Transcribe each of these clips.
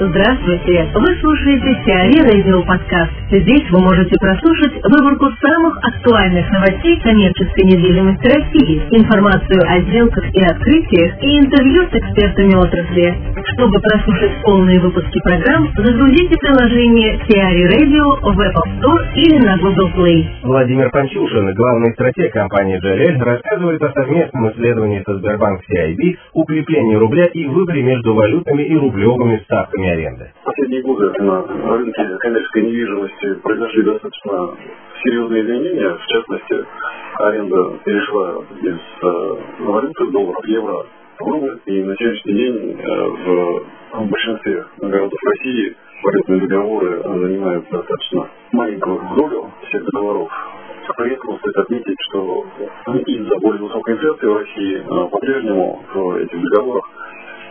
Здравствуйте! Вы слушаете Теори Радио Подкаст. Здесь вы можете прослушать выборку самых актуальных новостей коммерческой недвижимости России, информацию о сделках и открытиях и интервью с экспертами отрасли. Чтобы прослушать полные выпуски программ, загрузите приложение Теори Radio в Apple Store или на Google Play. Владимир Панчушин, главный стратег компании JLL, рассказывает о совместном исследовании со Сбербанк CIB, укреплении рубля и выборе между валютами и рублевыми ставками аренды. Последние годы на рынке коммерческой недвижимости произошли достаточно серьезные изменения. В частности, аренда перешла из э, валюты долларов, евро в рубль. И на сегодняшний день э, в, в большинстве городов России валютные договоры занимают достаточно маленькую долю всех договоров. При этом стоит отметить, что из-за более высокой инфляции в России э, по-прежнему в этих договорах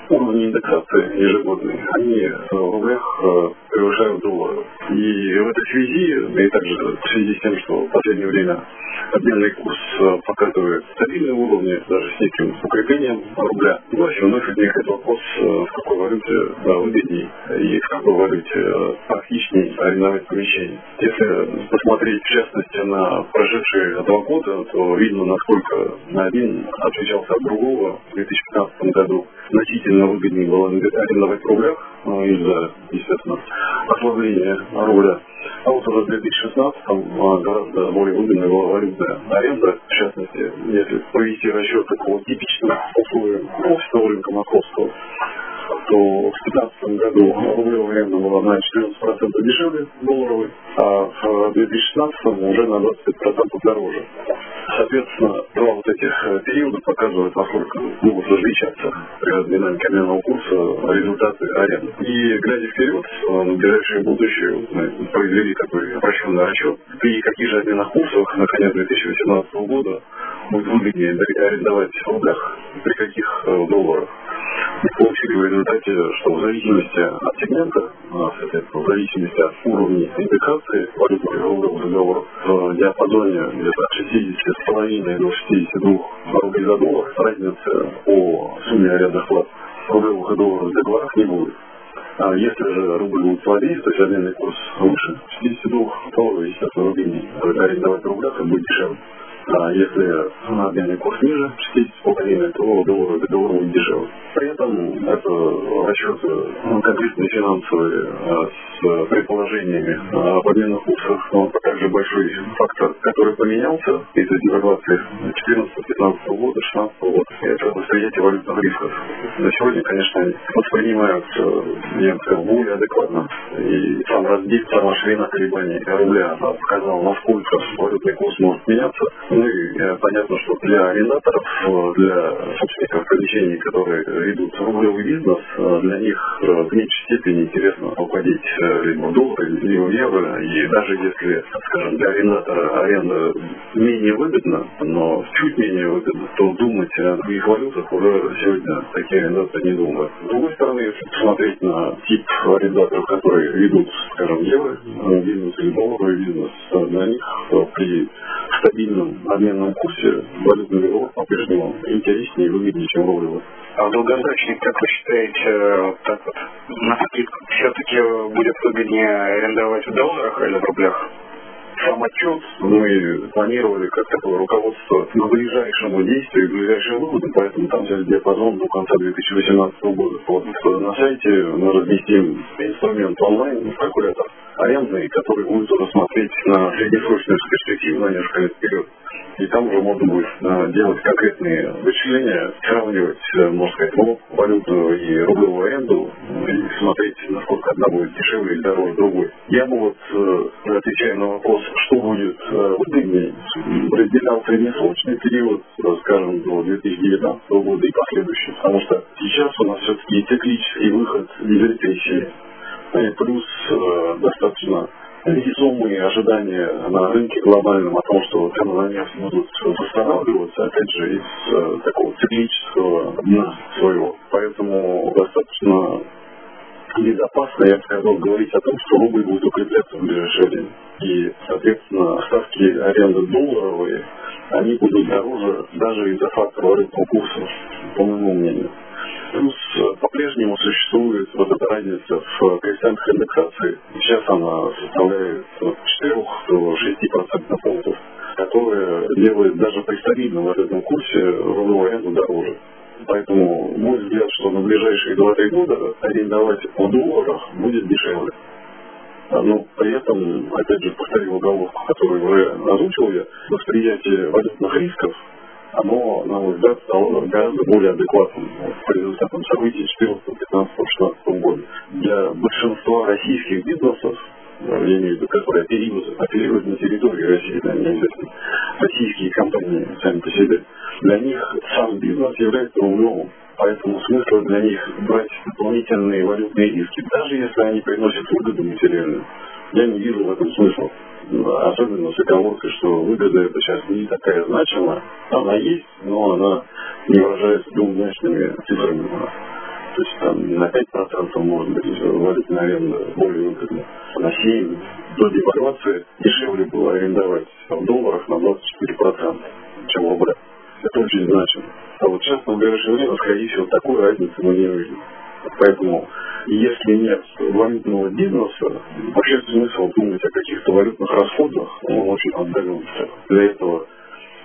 уровни индексации ежегодные, они в рублях э, превышают доллары. И в этой связи, да и также в связи с тем, что в последнее время обменный курс э, показывает стабильные уровни, даже с неким укреплением рубля, вновь и вновь возникает вопрос, э, в какой валюте да, выгодней и в какой валюте практичней арендовать помещение. Если посмотреть в частности на прошедшие два года, то видно, насколько один отличался от другого в 2015 году значительно выгоднее было арендовать в рублях ну, из-за, естественно, ослабления рубля. А вот уже в 2016 а, гораздо более выгодная была валютная аренда. В частности, если провести расчет такого типичного условия офисного рынка московского, то в 2015 году рублевая аренда была на 14% дешевле долларовой, а в 2016 уже на 25% дороже. Соответственно, два вот этих э, периода показывают, насколько могут различаться при динамике обменного курса результаты аренды. И глядя вперед, э, на ближайшее будущее, мы произвели такой упрощенный расчет, при каких же обменных курсах на конец 2018 года будет выгоднее арендовать в рублях, при каких э, долларах и в результате, что в зависимости от сегмента, соответственно, в зависимости от уровня индексации валютных и рублевых договоров в диапазоне где-то от 60,5 до 62 рублей за доллар разницы по сумме арендных плат рублевых и долларовых договорах не будет. А если же рубль будет слабее, то есть обменный курс выше 62, то, естественно, выгоднее арендовать в рублях будет дешевле. Если обменный курс ниже 60,5, то доллар договор будет дешевле. При этом это расчеты ну, конкретные финансовые а, с предположениями об обменных курсах, но также большой фактор, который поменялся из-за девальвации 14-15 года, 16 года, это восприятие валютных рисков. На сегодня, конечно, воспринимаются, я бы сказал, более адекватно. И сам разбит, сама ширина колебаний рубля показала, насколько валютный курс может меняться. Ну и э, понятно, что для арендаторов, э, для собственников помещений, которые ведут рублевый бизнес, э, для них в меньшей степени интересно уходить либо в доллар, либо в евро. И даже если, скажем, для арендатора аренда менее выгодна, но чуть менее выгодна, то думать о других валютах уже сегодня такие арендаторы не думают. С другой стороны, если посмотреть на тип арендаторов, которые ведут, скажем, евро бизнес или долларовый бизнес, для них при стабильном обменном курсе валютный договор по-прежнему интереснее и выгоднее, чем рублевый. А в долгосрочной, как вы считаете, так вот, на скидку, все-таки будет выгоднее арендовать в долларах или в рублях? сам отчет мы планировали как такое руководство к ближайшему действию и ближайшим выводам, поэтому там взяли диапазон до конца 2018 года. Вот на сайте мы разместим инструмент онлайн, калькулятор арендный, который будет рассмотреть на среднесрочную перспективу на несколько лет вперед. И там уже можно будет а, делать конкретные вычисления, сравнивать, э, можно сказать, валютную и рублевую аренду, и смотреть, насколько одна будет дешевле или дороже другой. Я бы вот, э, отвечая на вопрос, что будет э, выгоднее, разделял среднесрочный период, скажем, до 2019 года и последующий, потому что сейчас у нас все-таки циклический выход рецессии, плюс достаточно весомые ожидания на рынке глобальном о том, что цены на нефть будут восстанавливаться, опять же, из э, такого циклического дна своего. Поэтому достаточно безопасно, я бы сказал, говорить о том, что рубль будет укрепляться в ближайшее время. И, соответственно, ставки аренды долларовые, они будут дороже даже из-за фактора валютного курса, по моему мнению. Плюс э, по-прежнему существует вот эта разница в коэффициентах индексации. Сейчас она составляет от 4 до 6 процентных пунктов, которые делают даже при стабильном валютном курсе рублевую аренду дороже. Поэтому мой взгляд, что на ближайшие 2-3 года арендовать по долларах будет дешевле. А, Но при этом, опять же, повторил уголовку, которую уже озвучил я, восприятие валютных рисков, оно, на мой взгляд, стало гораздо более адекватным по результатам событий 14, 15, 16 года. Для большинства российских бизнесов, я имею в виду, которые оперируют, оперируют на территории России, да, российские компании сами по себе, для них сам бизнес является рублевым. Поэтому смысла для них брать дополнительные валютные риски, даже если они приносят выгоду материальную, я не вижу в этом смысла. Особенно с оговоркой, что выгода это сейчас не такая значимая. Она есть, но она не выражается двумзначными цифрами. То есть там на 5% может быть валютная более выгодна. На 7 до девальвации дешевле было арендовать в долларах на 24%, чем в рублях. Это очень значимо. А вот сейчас, в ближайшее время, скорее всего, такой разницы мы не увидим. Поэтому, если нет валютного бизнеса, вообще смысл думать о каких-то валютных расходах, он очень отдален. Для этого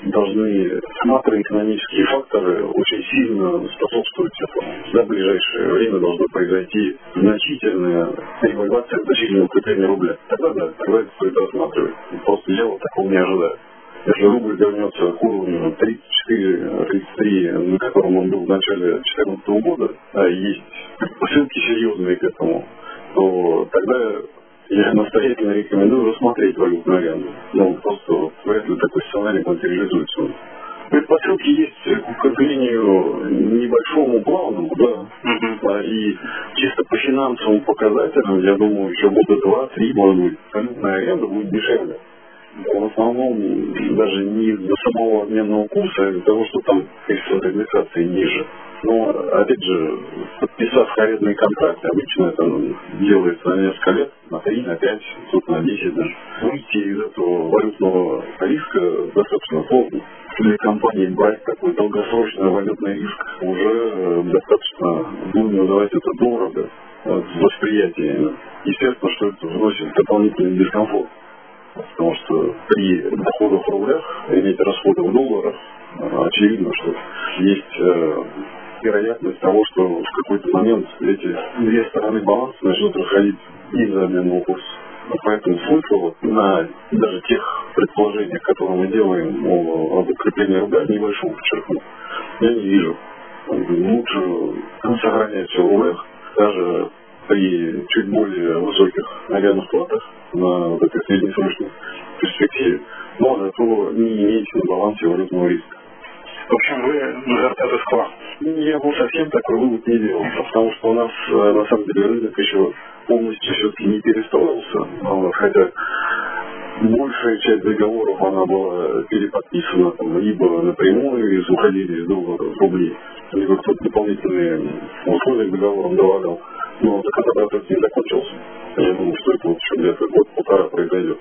должны макроэкономические факторы очень сильно способствовать этому. За ближайшее время должно произойти значительная девальвация, значительное укрепление рубля. Тогда да, тогда это стоит рассматривать. Просто я вот такого не ожидаю. Если рубль вернется к уровню 34-33, на котором он был в начале 2014 года, а есть посылки серьезные к этому, то тогда я настоятельно рекомендую рассмотреть валютную аренду. Ну, просто вряд ли такой сценарий материализуется. Предпосылки есть к укреплению небольшому плавному, да. Uh-huh. И чисто по финансовым показателям, я думаю, еще года два-три, может быть, валютная аренда будет дешевле в основном даже не из-за самого обменного курса, а из-за того, что там коэффициент индексации ниже. Но, опять же, подписав арендный контракт, обычно это делается на несколько лет, на 3, на 5, тут на 10 даже. Выйти из этого валютного риска достаточно сложно. Для компании брать такой долгосрочный валютный риск уже достаточно, будем называть это дорого в восприятии. Естественно, что это вносит дополнительный дискомфорт. Потому что при доходах в рублях иметь расходы в долларах, очевидно, что есть э, вероятность того, что в какой-то момент эти две стороны баланса начнут расходить из-за обменного курса. Поэтому смысл на даже тех предположениях, которые мы делаем о, об укреплении рубля, небольшого подчеркну, я не вижу. Лучше сохранять все в рублях, даже при чуть более высоких арендных платах на вот этой среднесрочной перспективе, но зато не иметь на балансе валютного риска. В общем, вы на склад. Я бы совсем такой вывод не делал, потому что у нас э, на самом деле рынок еще полностью все-таки не перестроился, хотя большая часть договоров она была переподписана там, либо напрямую из уходили из доллара в рубли, либо кто-то дополнительные условия к договорам. Но так процесс не закончился. Я думаю, что это вот еще где-то год-полтора произойдет.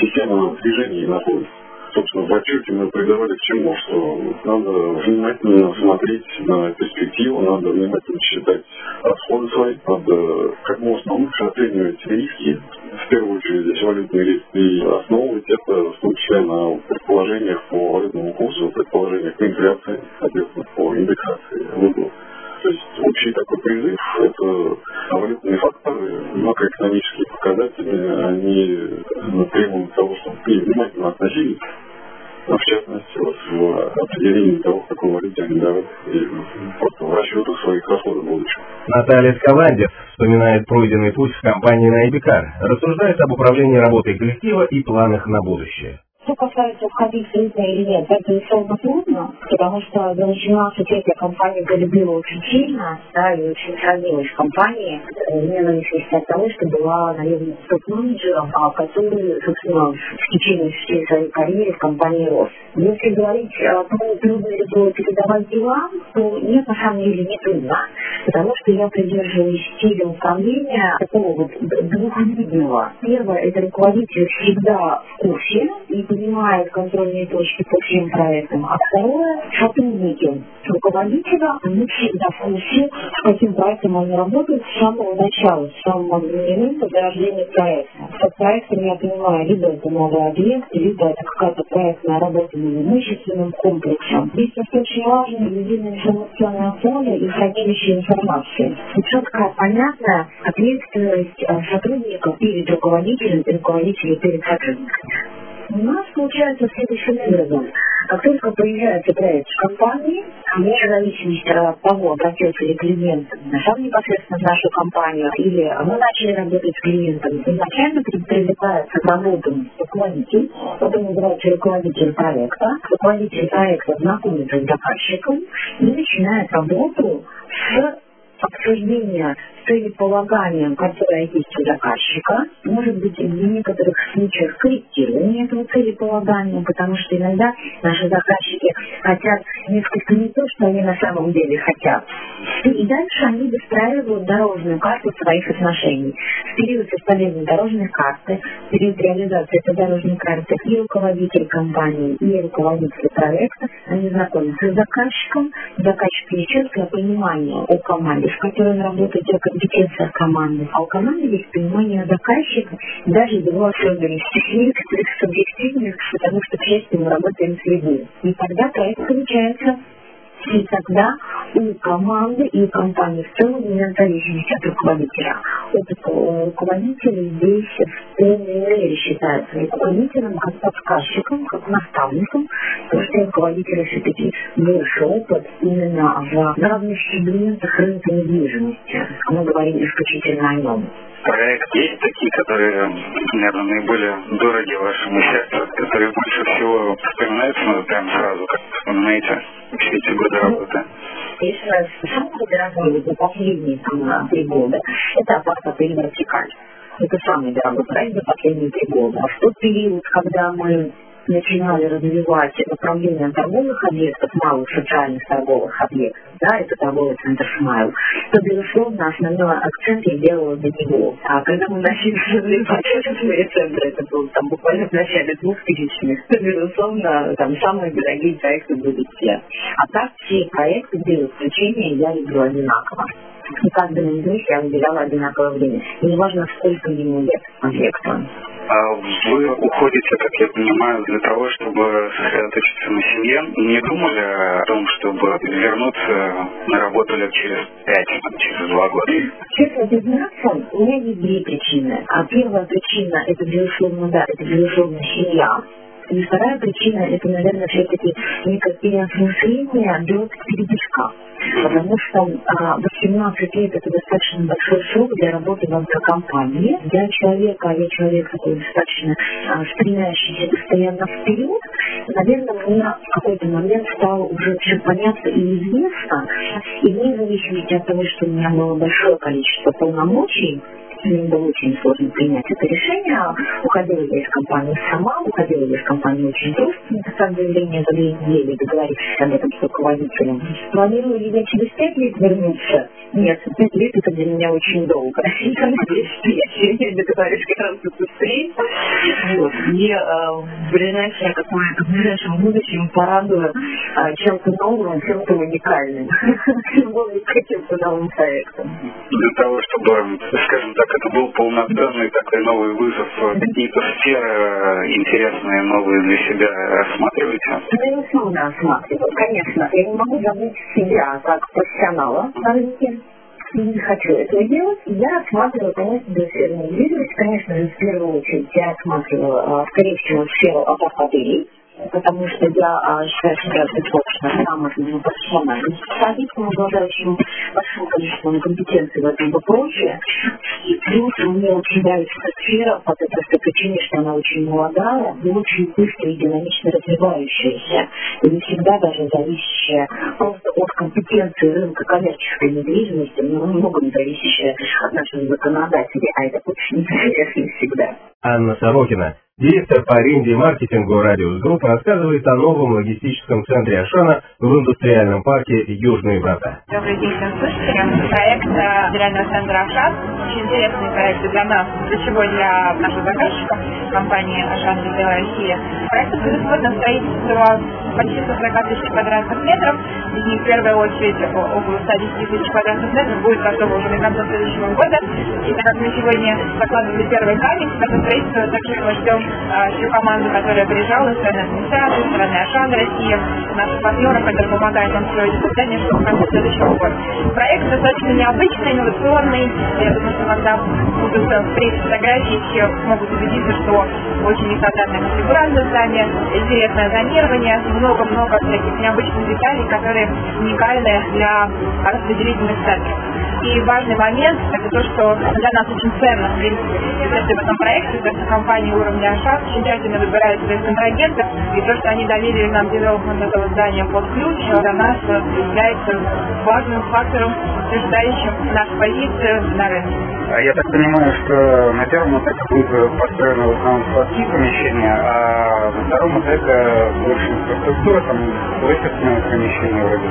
Система движения находится. Собственно, в отчете мы придавали к чему, что надо внимательно смотреть на перспективу, надо внимательно считать расходы свои, надо как можно лучше оценивать риски, в первую очередь здесь валютный риск, и основывать это в том числе на предположениях по валютному курсу, предположениях по инфляции, соответственно, по индексации выплат. То есть общий такой призыв – это валютные факторы, макроэкономические показатели, они требуют того, чтобы к ним внимательно относились, определении того, в какой они давать, и просто в своих расходов будущего. Наталья Скавандев вспоминает пройденный путь в компании Найбикар, рассуждает об управлении работой коллектива и планах на будущее. Что касается входить в рынок или нет, это безусловно трудно, потому что за 18 лет я компанию полюбила очень сильно, да, и очень ценилась в компании, именно независимо от того, что была, наверное, топ-менеджером, а который, собственно, в течение всей своей карьеры в компании рос. Если говорить о том, трудно ли было передавать дела, то нет, на самом деле не трудно, потому что я придерживаюсь стиля управления такого вот двухвидного. Первое, это руководитель всегда в курсе и занимает контрольные точки по всем проектам. А второе, сотрудники руководителя, они всегда в курсе, с каким проектом они работают, с самого начала, с самого момента зарождения проекта. Под проектом я понимаю, либо это новый объект, либо это какая-то проектная работа над имущественным комплексом. Здесь очень важно единое информационное поле и хранилище информации. И четкая, понятная ответственность э, сотрудников перед руководителем и руководителей перед сотрудниками. У нас получается следующим образом. Как только проект в компании, вне зависимости от того, обратился ли клиент сам непосредственно в нашу компанию, или мы начали работать с клиентом, изначально привлекается к работу руководитель, это называется руководитель проекта. Руководитель проекта знакомится с заказчиком и начинает работу с обсуждения целеполаганием, которое есть у заказчика, может быть в некоторых случаях корректирование этого целеполагания, потому что иногда наши заказчики хотят несколько не то, что они на самом деле хотят. И дальше они выстраивают дорожную карту своих отношений. В период составления дорожной карты, в период реализации этой дорожной карты и руководитель компании, и руководитель проекта, они знакомятся с заказчиком, заказчик четкое понимание о команде, в которой он работает, о компетенциях команды. А у команды есть понимание заказчика, даже его особенностей, некоторых субъективных, потому что честно мы работаем с людьми. И тогда проект получается и тогда у команды и у компании в целом, вне зависимости от руководителя. Опыт руководителя здесь в полной мере считается руководителем как подсказчиком, как наставником, потому что руководителя все-таки больше опыт именно в разных сегментах рынка недвижимости. Мы говорим исключительно о нем проект есть такие, которые, наверное, наиболее дороги вашему сердцу, которые больше всего вспоминаются ну, прям сразу, как вспоминаете все эти годы работы? Если самые дорогие за последние там, три года, это апарт-отель «Вертикаль». Это самый дорогой проект за последние три года. А в тот период, когда мы начинали развивать направление торговых объектов, малых социальных торговых объектов, да, это торговый центр «Смайл», то, безусловно, основной акцент я делала на него. А когда мы начали развивать офисные центры, это было там буквально в начале двухтысячных, то, безусловно, там самые дорогие проекты были те. А так все проекты, без исключения, я люблю одинаково. И каждому из них я выделяла одинаковое время. И неважно, сколько ему лет объекту. А вы уходите, как я понимаю, для того, чтобы сосредоточиться на семье. Не думали о том, чтобы вернуться на работу лет через пять, через два года? Честно признаться, у меня есть две причины. А первая причина, это, безусловно, да, это, безусловно, семья. И вторая причина, это, наверное, все-таки некое переосмысление до передышка. Потому что а, 18 лет это достаточно большой срок для работы в компании. Для человека, а я человек такой достаточно а, стремящийся постоянно вперед, наверное, мне в какой-то момент стало уже все понятно и известно. И вне зависимости от того, что у меня было большое количество полномочий, мне было очень сложно принять это решение. Уходила я из компании сама, уходила я из компании очень просто, написав заявление за две недели, договорившись об этом с руководителем. Планирую ли я через пять лет вернуться? Нет, пять лет это для меня очень долго. Я надеюсь, я сегодня договорюсь гораздо быстрее. Вот. И э, в ближайшее какое-то в ближайшем будущем порадую э, чем-то новым, чем-то уникальным. Каким-то новым проектом. Для того, чтобы, скажем так, это был полноценный такой новый вызов, какие-то сферы интересные, новые для себя рассматриваете? Безусловно, рассматриваю, конечно. Я не могу забыть себя как профессионала на рынке не хочу этого делать. Я рассматриваю, конечно, сферу недвижимости. Конечно же, в первую очередь я рассматриваю, скорее всего, сферу апартелей потому что я а, считаю себя достаточно грамотным профессиональным специалистом, обладающим большим количеством компетенций в этом вопросе. И плюс мне очень нравится эта сфера по той простой причине, что она очень молодая и очень быстро и динамично развивающаяся. И не всегда даже зависящая просто от компетенции рынка коммерческой недвижимости, но во многом зависящая от наших законодателей, а это очень интересно всегда. Анна Сорокина Директор по аренде и маркетингу «Радиус Групп» рассказывает о новом логистическом центре Ашана в индустриальном парке «Южные врата». Добрый день, как слышите? проект федерального центра «Ашан». Очень интересный проект для нас, ключевой для нашего заказчика, компании «Ашан Ритейл Россия». Проект предусмотрено строительство почти 140 тысяч квадратных метров. Из них в первую очередь около 110 тысяч квадратных метров будет готово уже на конце следующего года. И так как мы сегодня закладывали первый камень это строительство, также мы ждем всю команду, которая приезжала из страны администрации, из страны Ашан Россия, наших партнеров, которые помогают нам строить это здание, чтобы в конце следующего года. Проект достаточно необычный, инновационный. Я думаю, что когда будут встретить фотографии, все смогут убедиться, что очень нестандартная конфигурация здания, интересное зонирование, много-много всяких необычных деталей, которые уникальны для распределительных центров. И важный момент, это то, что для нас очень ценно, в принципе, в этом проекте, то, что компании уровня ШАС очень тщательно выбирают своих контрагентов, и то, что они доверили нам девелопмент этого здания под ключ, для нас является важным фактором, утверждающим нашу позицию на рынке. А я так понимаю, что на первом этапе будет построено в основном складские помещения, а на втором этапе больше инфраструктура, там офисные помещения вроде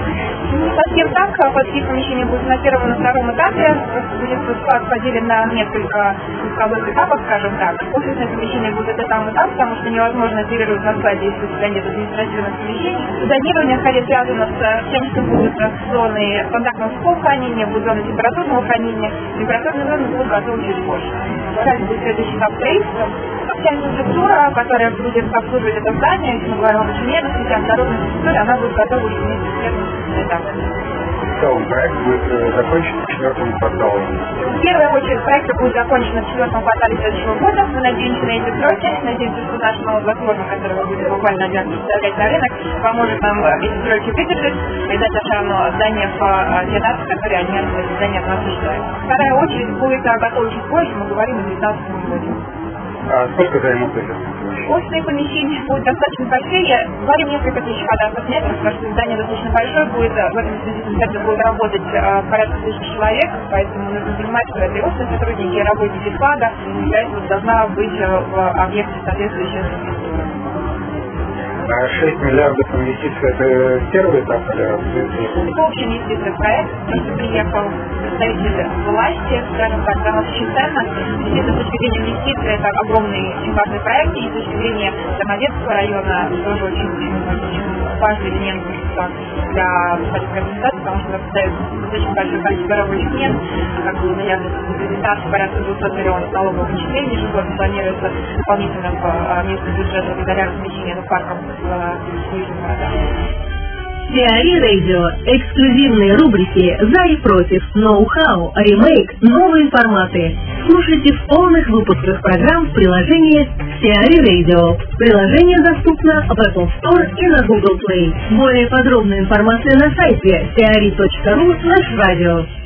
Не совсем так. Складские помещения будут на первом и на втором этапе. Будет склад поделен на несколько складовых этапов, скажем так. Офисные помещения будут этап этап, потому что невозможно оперировать на складе, если у тебя нет административных помещений. Зонирование скорее связано с тем, что будут зоны контактного хранения, будут зоны температурного хранения. Температурные зоны будут готовы чуть позже. Далее будет следующий этап строительства. Вся инфраструктура, которая будет обслуживать это здание, если мы говорим об инженерности, вся дорожная инфраструктура, она будет готова уже вместе с этапом в целом проект будет закончен в четвертом квартале? В первую очередь проект будет закончен в четвертом квартале следующего года. Мы надеемся на эти сроки. Надеемся, что наша новая платформа, которая будет буквально один представлять на рынок, поможет нам эти сроки выдержать и дать Ашану здание в те даты, которые они здание от нас ожидают. Вторая очередь будет готова чуть позже, мы говорим о 2019 году. А сколько займут эти Офисные помещения будут достаточно большие. Говорим несколько тысяч квадратных метров, потому что здание достаточно большое будет. В этом связи будет работать э, порядка тысяч человек, поэтому нужно понимать, что это и офисные сотрудники, и работники склада. Этого должна быть э, в объекте соответствующая инфраструктура. 6 миллиардов инвестиций это первый этап или В общем, инвестиции проект, просто приехал представитель власти, скажем так, для нас очень ценно. Действительно, с точки зрения инвестиций, это огромный, очень важный проект, и с точки зрения Домодедского района тоже очень, очень, очень важный элемент для организации, потому что создает достаточно большое количество рабочих мест, как бы наявность презентации порядка 200 миллионов налоговых вычислений ежегодно планируется дополнительно в местный бюджет благодаря размещению парков в Нижнем городах. Теори Радио. Эксклюзивные рубрики «За и против», «Ноу-хау», «Ремейк», «Новые форматы». Слушайте в полных выпусках программ в приложении Теори Radio. Приложение доступно в Apple Store и на Google Play. Более подробная информация на сайте teori.ru радио.